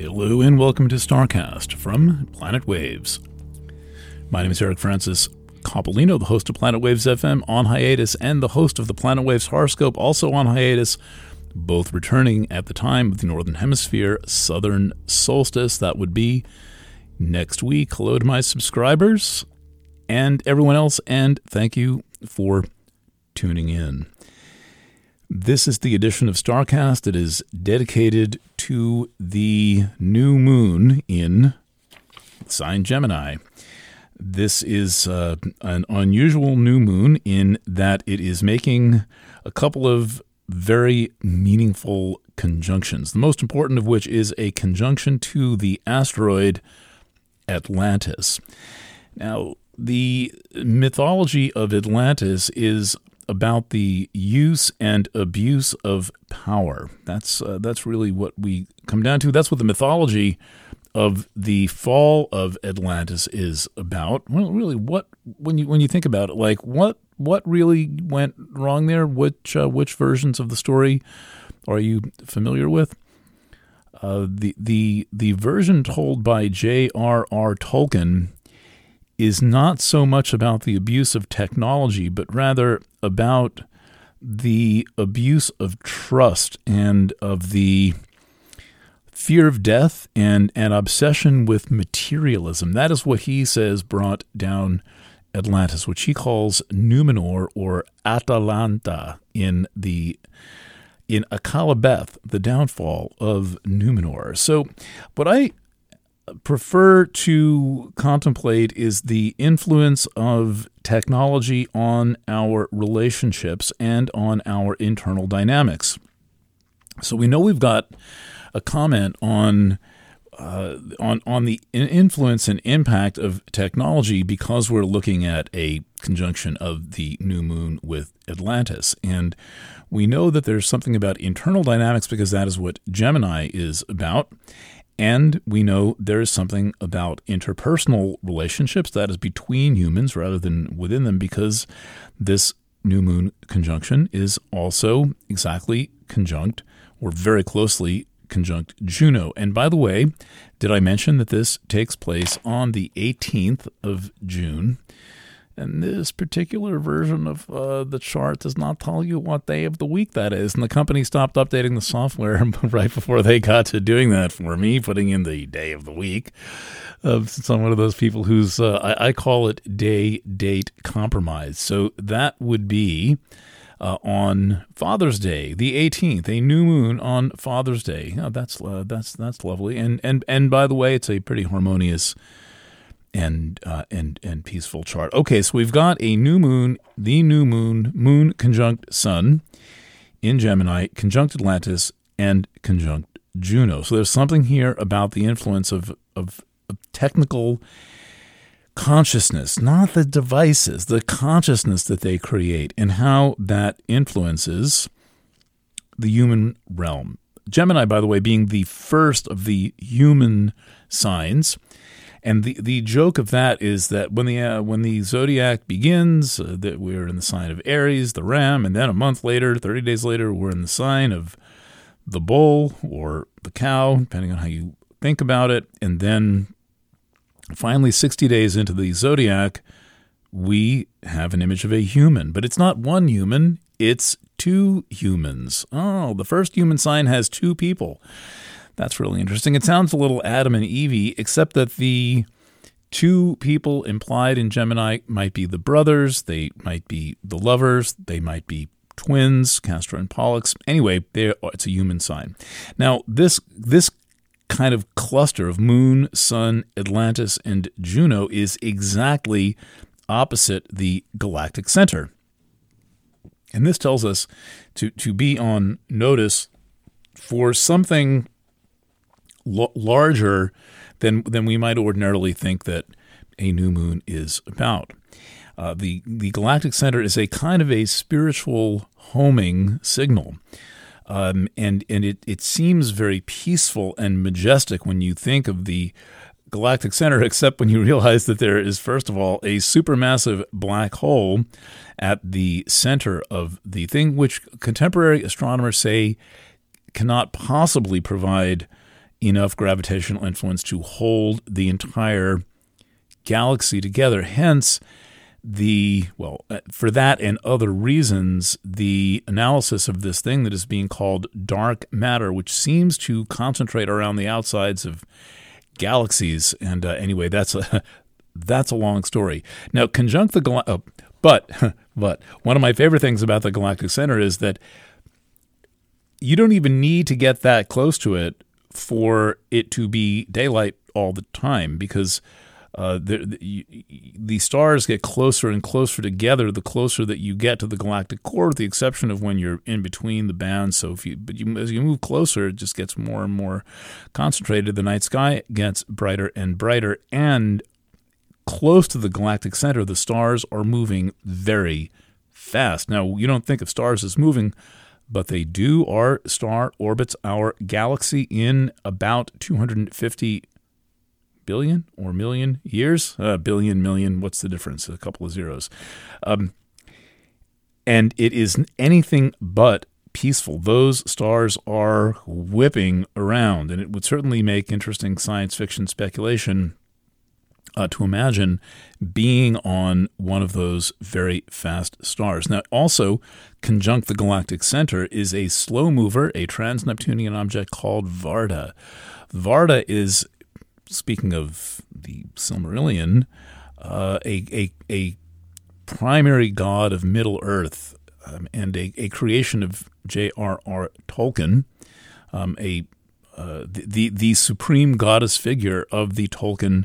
Hello and welcome to StarCast from Planet Waves. My name is Eric Francis Coppolino, the host of Planet Waves FM on hiatus, and the host of the Planet Waves Horoscope also on hiatus, both returning at the time of the Northern Hemisphere Southern Solstice. That would be next week. Hello to my subscribers and everyone else, and thank you for tuning in. This is the edition of StarCast that is dedicated to the new moon in sign Gemini. This is uh, an unusual new moon in that it is making a couple of very meaningful conjunctions. The most important of which is a conjunction to the asteroid Atlantis. Now, the mythology of Atlantis is about the use and abuse of power. That's uh, that's really what we come down to. That's what the mythology of the fall of Atlantis is about. Well, really, what when you when you think about it, like what what really went wrong there? Which uh, which versions of the story are you familiar with? Uh, the the the version told by J.R.R. Tolkien is not so much about the abuse of technology, but rather about the abuse of trust and of the fear of death and an obsession with materialism. That is what he says brought down Atlantis, which he calls Numenor or Atalantë in the in Akallabeth, the downfall of Numenor. So, what I prefer to contemplate is the influence of technology on our relationships and on our internal dynamics. So we know we've got a comment on uh, on on the influence and impact of technology because we're looking at a conjunction of the new moon with Atlantis, and we know that there's something about internal dynamics because that is what Gemini is about. And we know there is something about interpersonal relationships that is between humans rather than within them because this new moon conjunction is also exactly conjunct or very closely conjunct Juno. And by the way, did I mention that this takes place on the 18th of June? And this particular version of uh, the chart does not tell you what day of the week that is. And the company stopped updating the software right before they got to doing that for me, putting in the day of the week. Uh, since I'm one of those people who's, uh, I, I, call it day date compromise. So that would be uh, on Father's Day, the 18th, a new moon on Father's Day. Oh, that's uh, that's that's lovely. And and and by the way, it's a pretty harmonious and uh, and and peaceful chart. Okay, so we've got a new moon, the new moon, moon conjunct Sun in Gemini, conjunct Atlantis, and conjunct Juno. So there's something here about the influence of of, of technical consciousness, not the devices, the consciousness that they create, and how that influences the human realm. Gemini, by the way, being the first of the human signs and the, the joke of that is that when the uh, when the zodiac begins, uh, that we're in the sign of Aries, the ram, and then a month later, 30 days later, we're in the sign of the bull or the cow, depending on how you think about it. And then finally, 60 days into the zodiac, we have an image of a human, but it's not one human, it's two humans. Oh, the first human sign has two people. That's really interesting. It sounds a little Adam and Evie, except that the two people implied in Gemini might be the brothers, they might be the lovers, they might be twins, Castor and Pollux. Anyway, it's a human sign. Now, this this kind of cluster of Moon, Sun, Atlantis, and Juno is exactly opposite the galactic center. And this tells us to, to be on notice for something l- larger than than we might ordinarily think that a new moon is about. Uh, the the galactic center is a kind of a spiritual homing signal. Um, and and it, it seems very peaceful and majestic when you think of the galactic center, except when you realize that there is, first of all, a supermassive black hole at the center of the thing, which contemporary astronomers say cannot possibly provide enough gravitational influence to hold the entire galaxy together. Hence, the well uh, for that and other reasons the analysis of this thing that is being called dark matter which seems to concentrate around the outsides of galaxies and uh, anyway that's a that's a long story now conjunct the gal- oh, but but one of my favorite things about the galactic center is that you don't even need to get that close to it for it to be daylight all the time because uh, the, the, the, stars get closer and closer together the closer that you get to the galactic core, with the exception of when you're in between the bands. So if you, but you, as you move closer, it just gets more and more concentrated. The night sky gets brighter and brighter, and close to the galactic center, the stars are moving very fast. Now you don't think of stars as moving but they do. Our star orbits our galaxy in about 250 billion or million years. Uh, billion, million, what's the difference? A couple of zeros. Um, and it is anything but peaceful. Those stars are whipping around, and it would certainly make interesting science fiction speculation uh, to imagine being on one of those very fast stars. Now, also, conjunct the galactic center is a slow mover, a trans Neptunian object called Varda. Varda is, speaking of the Silmarillion, uh, a, a, a primary god of Middle Earth um, and a, a creation of J.R.R. Tolkien, um, a uh, the, the the supreme goddess figure of the Tolkien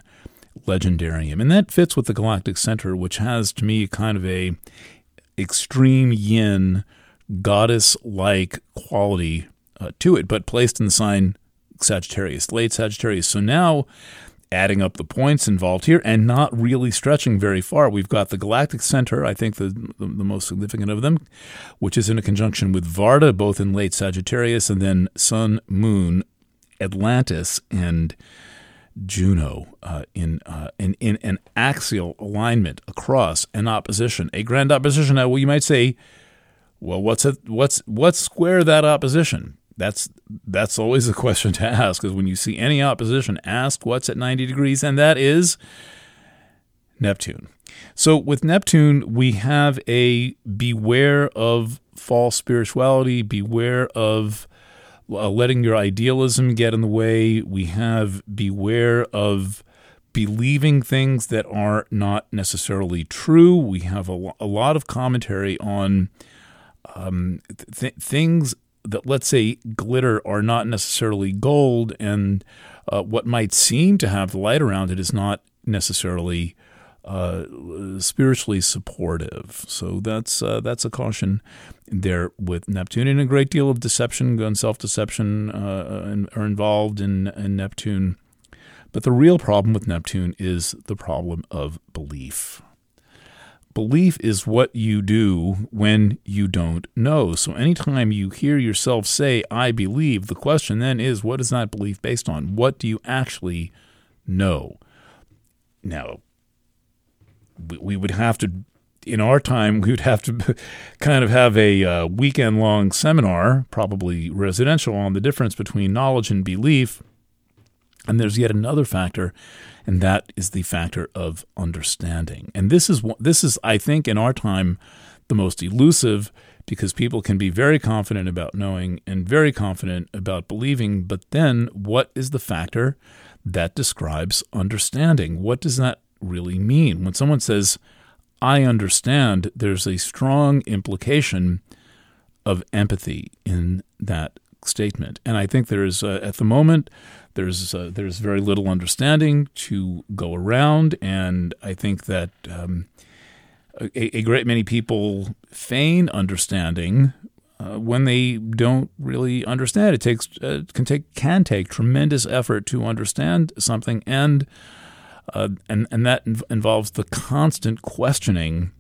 legendarium. And that fits with the Galactic Center, which has to me kind of a extreme yin goddess like quality uh, to it, but placed in the sign Sagittarius, late Sagittarius. So now adding up the points involved here and not really stretching very far. We've got the galactic center, I think the, the, the, most significant of them, which is in a conjunction with Varda, both in late Sagittarius, and then Sun, Moon, Atlantis, and Juno uh, in, uh, in in an axial alignment across an opposition, a grand opposition. Now, well, you might say, well, what's a, what's what's square that opposition? That's that's always a question to ask because when you see any opposition, ask what's at 90 degrees, and that is Neptune. So with Neptune, we have a beware of false spirituality, beware of uh, letting your idealism get in the way. We have beware of believing things that are not necessarily true. We have a, a lot of commentary on um, th- things that, let's say, glitter are not necessarily gold, and uh, what might seem to have light around it is not necessarily uh, spiritually supportive. So that's uh, that's a caution there with Neptune, and a great deal of deception and self deception uh, are involved in, in Neptune. But the real problem with Neptune is the problem of belief. Belief is what you do when you don't know. So anytime you hear yourself say, I believe, the question then is, what is that belief based on? What do you actually know? Now, we would have to in our time, we would have to kind of have a uh, weekend long seminar, probably residential, on the difference between knowledge and belief. And there's yet another factor, and that is the factor of understanding. And this is this is, I think, in our time, the most elusive because people can be very confident about knowing and very confident about believing. But then, what is the factor that describes understanding? What does that really mean. When someone says, I understand, there's a strong implication of empathy in that statement. And I think there's, uh, at the moment, there's, uh, there's very little understanding to go around. And I think that um, a, a, great many people feign understanding uh, when they don't really understand. It takes, uh, can take, can take tremendous effort to understand something. And uh, and and that inv- involves the constant questioning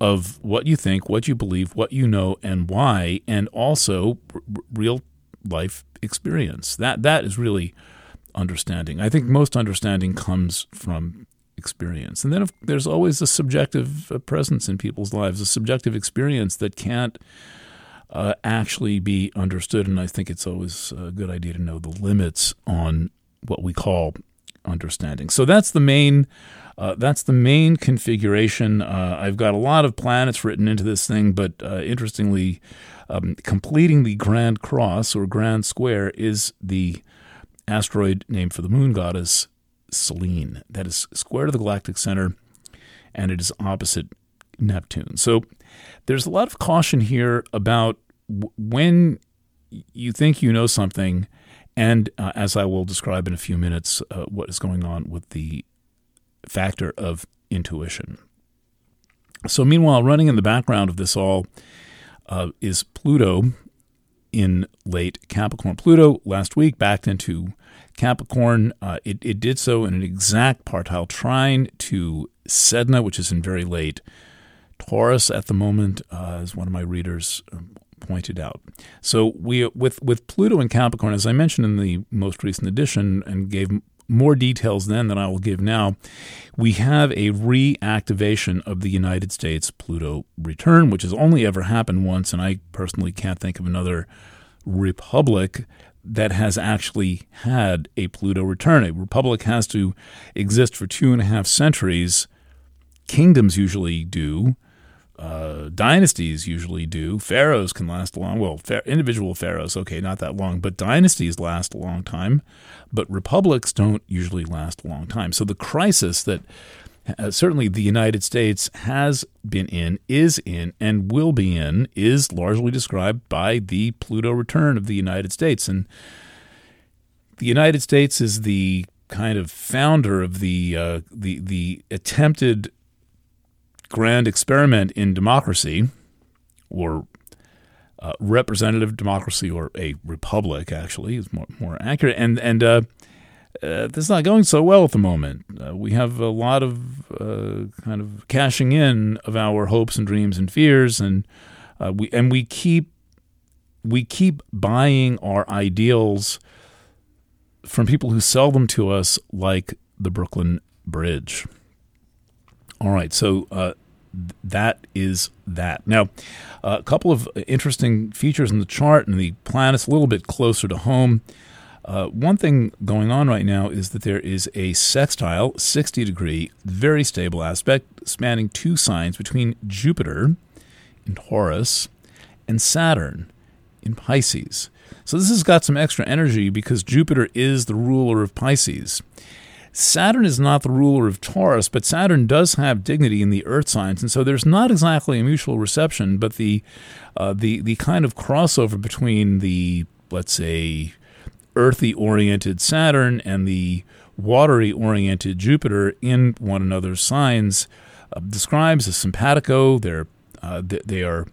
of what you think, what you believe, what you know, and why, and also r- real life experience. That that is really understanding. I think most understanding comes from experience, and then if, there's always a subjective uh, presence in people's lives, a subjective experience that can't uh, actually be understood. And I think it's always a good idea to know the limits on what we call understanding. So that's the main. Uh, that's the main configuration. Uh, I've got a lot of planets written into this thing, but uh, interestingly, um, completing the Grand Cross or Grand Square is the asteroid named for the moon goddess Selene. That is square to the galactic center, and it is opposite Neptune. So there's a lot of caution here about w- when you think you know something and uh, as I will describe in a few minutes, uh, what is going on with the factor of intuition. So, meanwhile, running in the background of this all uh, is Pluto in late Capricorn. Pluto last week backed into Capricorn. Uh, it, it did so in an exact partile trine to Sedna, which is in very late Taurus at the moment, uh, as one of my readers um, pointed out. So we with with Pluto and Capricorn, as I mentioned in the most recent edition, and gave more details then than I will give now, we have a reactivation of the United States Pluto return, which has only ever happened once, and I personally can't think of another republic that has actually had a Pluto return. A republic has to exist for two and a half centuries. Kingdoms usually do uh, dynasties usually do. Pharaohs can last a long. Well, individual pharaohs, okay, not that long, but dynasties last a long time. But republics don't usually last a long time. So the crisis that uh, certainly the United States has been in, is in, and will be in is largely described by the Pluto return of the United States. And the United States is the kind of founder of the uh, the the attempted grand experiment in democracy, or uh, representative democracy, or a republic, actually, is more, more accurate. And, and uh, uh, that's not going so well at the moment. Uh, we have a lot of uh, kind of cashing in of our hopes and dreams and fears, and uh, we and we keep we keep buying our ideals from people who sell them to us, like the Brooklyn Bridge. All right, so uh, that is that. Now, a couple of interesting features in the chart and the planets a little bit closer to home. Uh, one thing going on right now is that there is a sextile, 60 degree, very stable aspect spanning two signs between Jupiter in Taurus and Saturn in Pisces. So this has got some extra energy because Jupiter is the ruler of Pisces. Saturn is not the ruler of Taurus, but Saturn does have dignity in the Earth signs, and so there's not exactly a mutual reception, but the uh, the the kind of crossover between the let's say earthy oriented Saturn and the watery oriented Jupiter in one another's signs uh, describes a simpatico. They're uh, they are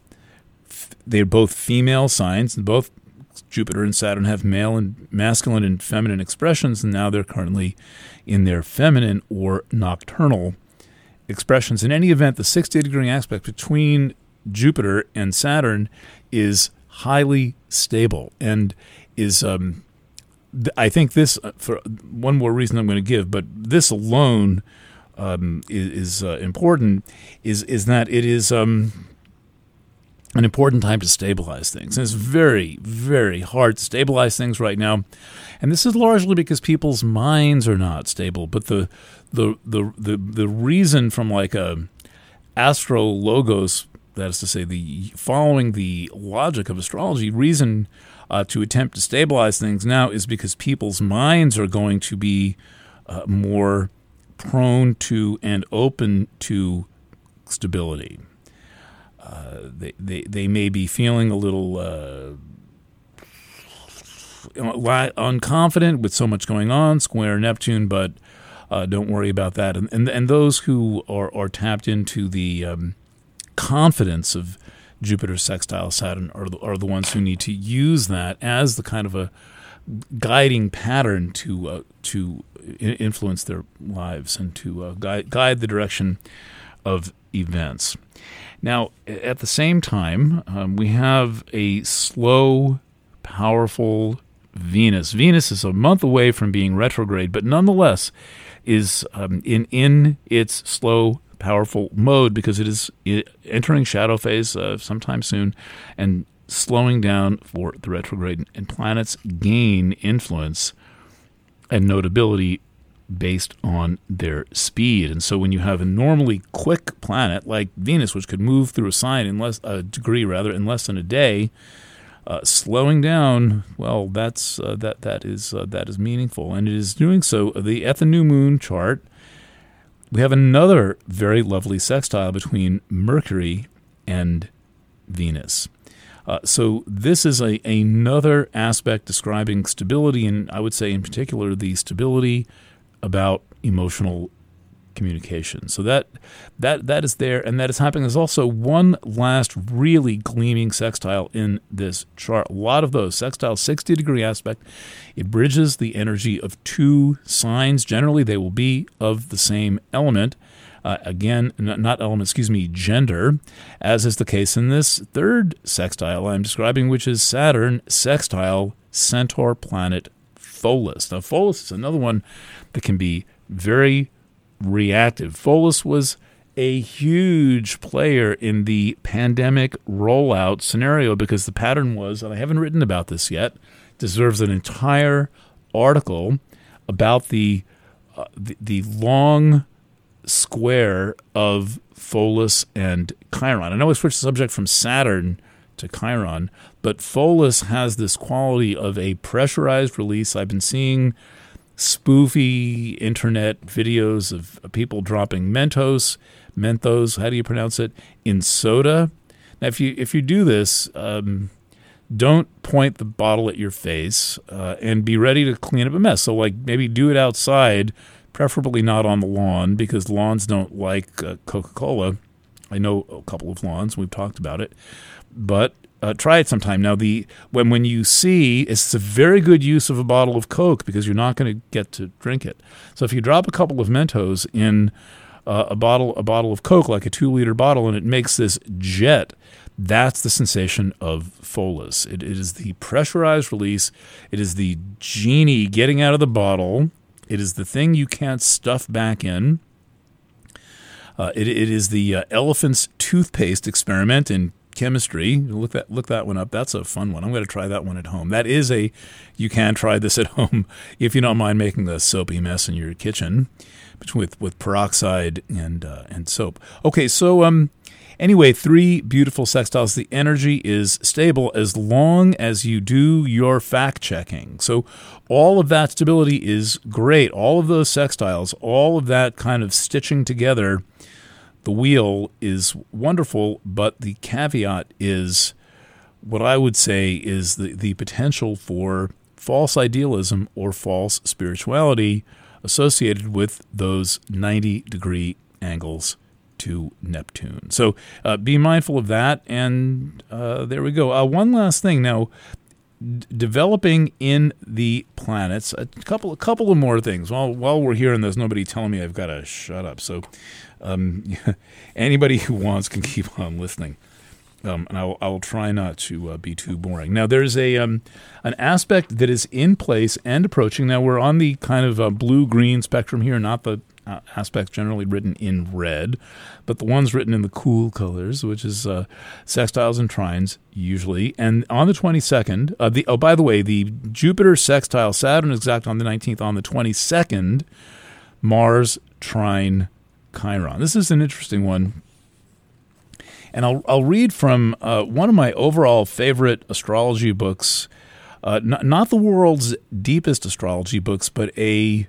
they're both female signs, and both Jupiter and Saturn have male and masculine and feminine expressions, and now they're currently in their feminine or nocturnal expressions. In any event, the 60 degree aspect between Jupiter and Saturn is highly stable and is. Um, I think this, uh, for one more reason I'm going to give, but this alone um, is, is uh, important, is is that it is um, an important time to stabilize things. And it's very, very hard to stabilize things right now. And this is largely because people's minds are not stable. But the the the the, the reason from like a astro logos, that is to say, the following the logic of astrology, reason uh, to attempt to stabilize things now is because people's minds are going to be uh, more prone to and open to stability. Uh, they, they, they may be feeling a little uh, unconfident with so much going on, square Neptune, but uh, don't worry about that. And, and, and those who are, are tapped into the um, confidence of Jupiter sextile Saturn are the, are the ones who need to use that as the kind of a guiding pattern to uh, to influence their lives and to uh, guide, guide the direction of events. Now, at the same time, um, we have a slow, powerful Venus. Venus is a month away from being retrograde, but nonetheless is um, in in its slow, powerful mode because it is entering shadow phase uh, sometime soon, and slowing down for the retrograde, and planets gain influence and notability based on their speed. And so when you have a normally quick planet like Venus, which could move through a sign in less a degree rather in less than a day, uh, slowing down, well, that's uh, that that is uh, that is meaningful, and it is doing so. The at the new moon chart, we have another very lovely sextile between Mercury and Venus. Uh, so this is a another aspect describing stability, and I would say in particular the stability about emotional communication. So that that that is there, and that is happening. There's also one last really gleaming sextile in this chart. A lot of those sextile 60 degree aspect. It bridges the energy of two signs. Generally, they will be of the same element. Uh, again, not element, excuse me, gender, as is the case in this third sextile I'm describing, which is Saturn sextile Centaur planet Pholus. Now, Pholus is another one that can be very reactive. Pholus was a huge player in the pandemic rollout scenario because the pattern was, and I haven't written about this yet, deserves an entire article about the uh, the, the long square of Pholus and Chiron. I know I switched the subject from Saturn to Chiron, but Pholus has this quality of a pressurized release. I've been seeing spoofy internet videos of people dropping Mentos, Mentos, how do you pronounce it, in soda. Now, if you if you do this, um, don't point the bottle at your face uh, and be ready to clean up a mess. So, like maybe do it outside preferably not on the lawn because lawns don't like uh, Coca Cola. I know a couple of lawns, we've talked about it, but uh, try it sometime. Now, the when when you see, it's a very good use of a bottle of Coke because you're not going to get to drink it. So if you drop a couple of Mentos in uh, a bottle a bottle of Coke, like a two liter bottle, and it makes this jet. That's the sensation of Pholus. It, it is the pressurized release. It is the genie getting out of the bottle it is the thing you can't stuff back in. Uh, it, it is the uh, elephant's toothpaste experiment in chemistry. Look that look that one up. That's a fun one. I'm going to try that one at home. That is a you can try this at home if you don't mind making a soapy mess in your kitchen with with peroxide and uh, and soap. Okay, so um Anyway, three beautiful sextiles. The energy is stable as long as you do your fact checking. So, all of that stability is great. All of those sextiles, all of that kind of stitching together the wheel is wonderful, but the caveat is what I would say is the, the potential for false idealism or false spirituality associated with those 90 degree angles to Neptune. So uh, be mindful of that. And uh, there we go. Uh, one last thing now. Developing in the planets, a couple, a couple of more things. While while we're here, and there's nobody telling me I've got to shut up. So, um, anybody who wants can keep on listening. Um, and I'll, I'll try not to uh, be too boring. Now, there's a um, an aspect that is in place and approaching. Now, we're on the kind of uh, blue green spectrum here, not the uh, aspects generally written in red, but the ones written in the cool colors, which is uh, sextiles and trines usually. And on the 22nd, uh, the oh by the way, the Jupiter sextile Saturn exact on the 19th. On the 22nd, Mars trine Chiron. This is an interesting one. And I'll, I'll read from uh, one of my overall favorite astrology books, uh, not, not the world's deepest astrology books, but a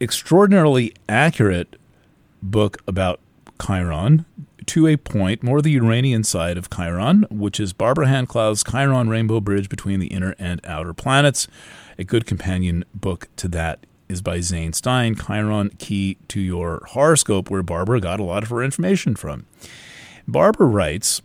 extraordinarily accurate book about Chiron to a point, more the Uranian side of Chiron, which is Barbara Hand Clow's Chiron Rainbow Bridge between the inner and outer planets. A good companion book to that is by Zane Stein, Chiron Key to Your Horoscope, where Barbara got a lot of her information from. Barbara writes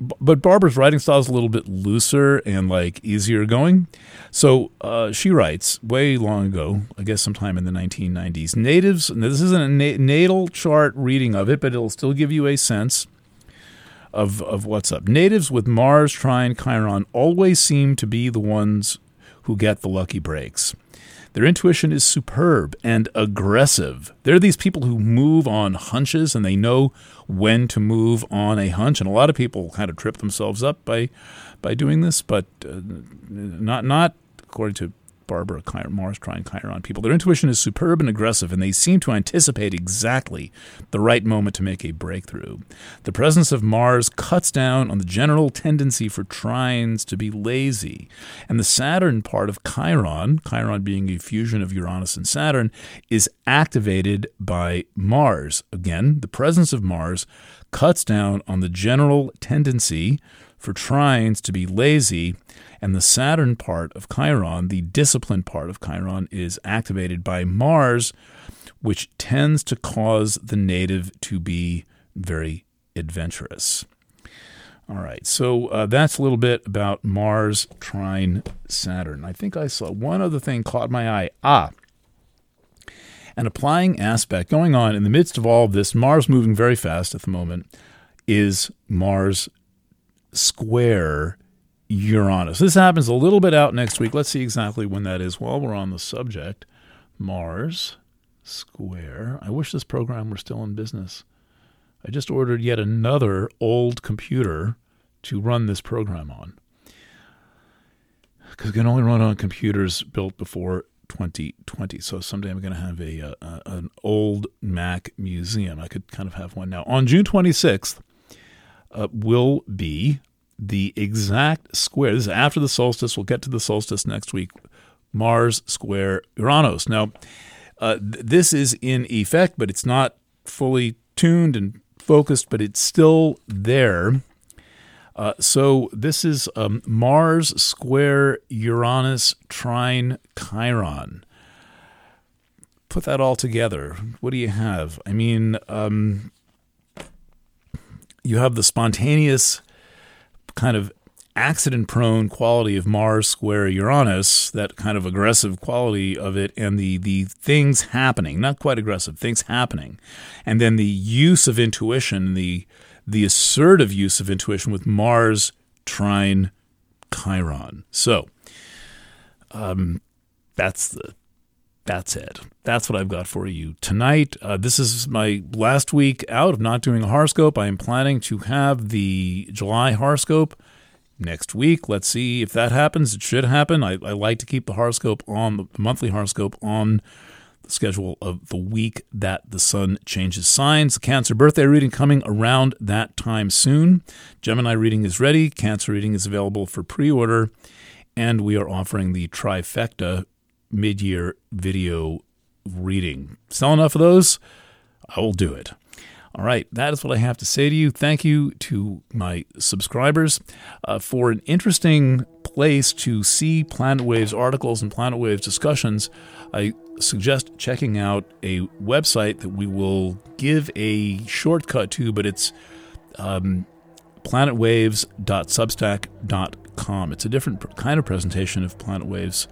but Barbara's writing style is a little bit looser and like easier going. So uh, she writes way long ago, I guess sometime in the 1990s. Natives, this isn't a na- natal chart reading of it, but it'll still give you a sense of, of what's up. Natives with Mars, Trine, Chiron always seem to be the ones who get the lucky breaks. Their intuition is superb and aggressive. They're these people who move on hunches and they know when to move on a hunch. And a lot of people kind of trip themselves up by by doing this, but uh, not not according to Barbara Mars Trine Chiron people. Their intuition is superb and aggressive, and they seem to anticipate exactly the right moment to make a breakthrough. The presence of Mars cuts down on the general tendency for trines to be lazy, and the Saturn part of Chiron, Chiron being a fusion of Uranus and Saturn, is activated by Mars. Again, the presence of Mars cuts down on the general tendency for trines to be lazy and the Saturn part of Chiron, the discipline part of Chiron, is activated by Mars, which tends to cause the native to be very adventurous. All right, so uh, that's a little bit about Mars trine Saturn. I think I saw one other thing caught my eye. Ah, an applying aspect going on in the midst of all of this, Mars moving very fast at the moment, is Mars square Uranus. This happens a little bit out next week. Let's see exactly when that is while we're on the subject. Mars square. I wish this program were still in business. I just ordered yet another old computer to run this program on. Because it can only run on computers built before 2020. So someday I'm going to have a, uh, a, an old Mac museum. I could kind of have one now. On June 26th uh, will be the exact square. This is after the solstice. We'll get to the solstice next week. Mars square Uranus. Now, uh, th- this is in effect, but it's not fully tuned and focused, but it's still there. Uh, so this is um, Mars square Uranus trine Chiron. Put that all together. What do you have? I mean, um, you have the spontaneous kind of accident prone quality of Mars square Uranus, that kind of aggressive quality of it, and the, the things happening, not quite aggressive, things happening. And then the use of intuition, the, the assertive use of intuition with Mars trine Chiron. So, um, that's the that's it. That's what I've got for you tonight. Uh, this is my last week out of not doing a horoscope. I am planning to have the July horoscope next week. Let's see if that happens. It should happen. I, I like to keep the horoscope on, the monthly horoscope on the schedule of the week that the sun changes signs. The Cancer birthday reading coming around that time soon. Gemini reading is ready. Cancer reading is available for pre order. And we are offering the trifecta mid year video reading. Sell enough of those? I will do it. All right, that is what I have to say to you. Thank you to my subscribers uh, for an interesting place to see Planet Waves articles and Planet Waves discussions. I suggest checking out a website that we will give a shortcut to, but it's um, planetwaves.substack.com. It's a different kind of presentation of Planet Waves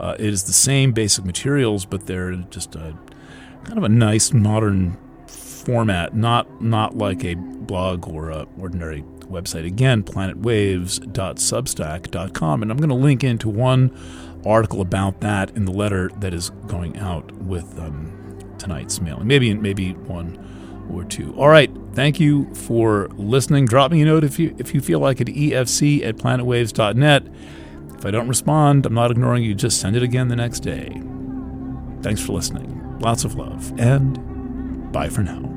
uh, it is the same basic materials, but they're just a kind of a nice modern format, not not like a blog or a ordinary website. Again, planetwaves.substack.com, and I'm going to link into one article about that in the letter that is going out with um, tonight's mailing. Maybe maybe one or two. All right. Thank you for listening. Drop me a note if you if you feel like it. EFC at planetwaves.net. If I don't respond, I'm not ignoring you, just send it again the next day. Thanks for listening. Lots of love, and bye for now.